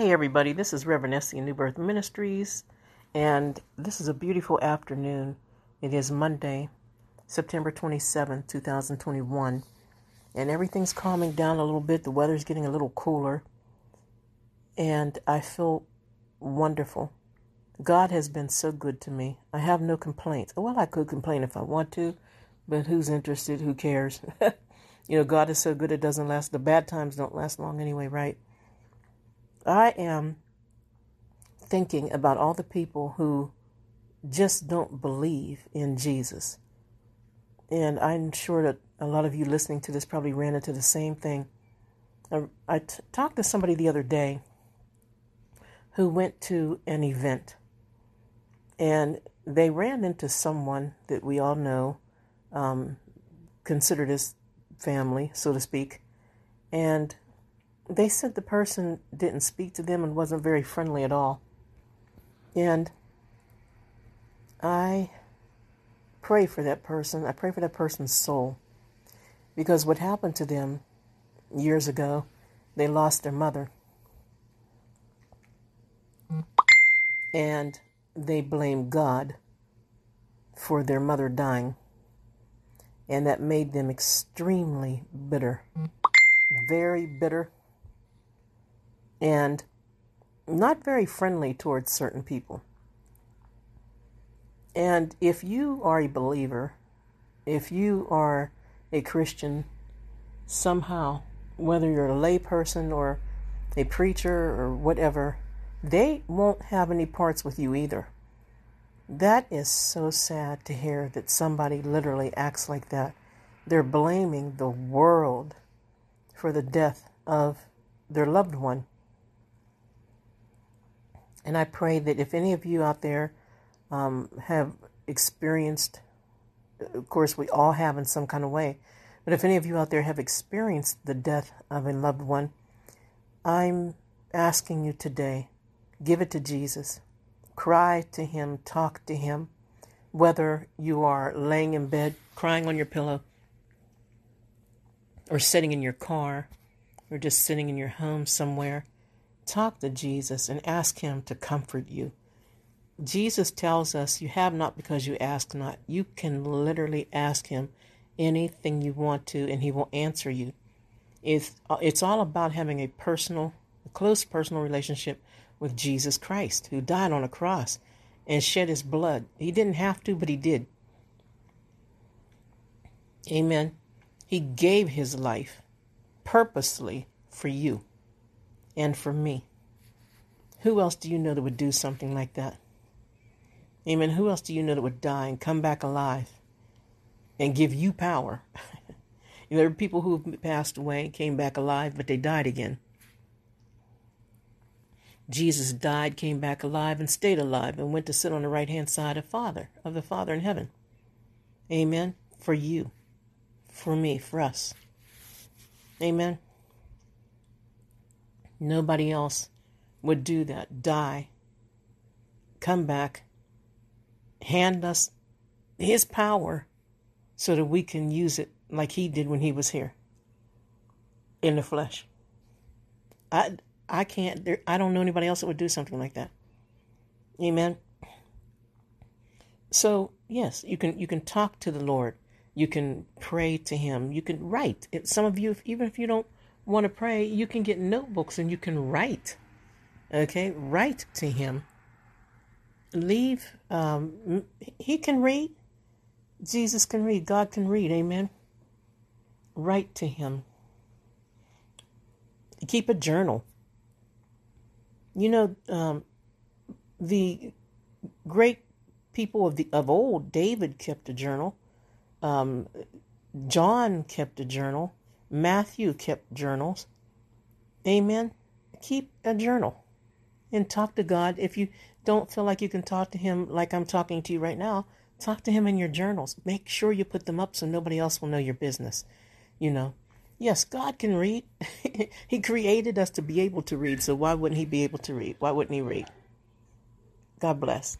Hey, everybody, this is Reverend Essie New Birth Ministries, and this is a beautiful afternoon. It is Monday, September 27, 2021, and everything's calming down a little bit. The weather's getting a little cooler, and I feel wonderful. God has been so good to me. I have no complaints. Well, I could complain if I want to, but who's interested? Who cares? you know, God is so good it doesn't last. The bad times don't last long anyway, right? I am thinking about all the people who just don't believe in Jesus. And I'm sure that a lot of you listening to this probably ran into the same thing. I, I t- talked to somebody the other day who went to an event and they ran into someone that we all know, um, considered as family, so to speak. And they said the person didn't speak to them and wasn't very friendly at all. And I pray for that person. I pray for that person's soul. Because what happened to them years ago, they lost their mother. And they blamed God for their mother dying. And that made them extremely bitter. Very bitter and not very friendly towards certain people. And if you are a believer, if you are a Christian, somehow, whether you're a layperson or a preacher or whatever, they won't have any parts with you either. That is so sad to hear that somebody literally acts like that. They're blaming the world for the death of their loved one. And I pray that if any of you out there um, have experienced, of course, we all have in some kind of way, but if any of you out there have experienced the death of a loved one, I'm asking you today give it to Jesus. Cry to Him, talk to Him, whether you are laying in bed, crying on your pillow, or sitting in your car, or just sitting in your home somewhere Talk to Jesus and ask Him to comfort you. Jesus tells us, You have not because you ask not. You can literally ask Him anything you want to, and He will answer you. It's, it's all about having a personal, a close personal relationship with Jesus Christ, who died on a cross and shed His blood. He didn't have to, but He did. Amen. He gave His life purposely for you and for me. Who else do you know that would do something like that? Amen. Who else do you know that would die and come back alive and give you power? you know, there are people who passed away, came back alive, but they died again. Jesus died, came back alive, and stayed alive, and went to sit on the right hand side of Father, of the Father in heaven. Amen. For you, for me, for us. Amen. Nobody else would do that. Die. Come back. Hand us his power so that we can use it like he did when he was here in the flesh. I I can't there, I don't know anybody else that would do something like that. Amen. So, yes, you can you can talk to the Lord. You can pray to him. You can write. Some of you even if you don't want to pray, you can get notebooks and you can write. Okay, write to him. Leave. Um, he can read. Jesus can read. God can read. Amen. Write to him. Keep a journal. You know, um, the great people of the of old, David kept a journal. Um, John kept a journal. Matthew kept journals. Amen. Keep a journal and talk to God. If you don't feel like you can talk to Him like I'm talking to you right now, talk to Him in your journals. Make sure you put them up so nobody else will know your business. You know, yes, God can read. he created us to be able to read, so why wouldn't He be able to read? Why wouldn't He read? God bless.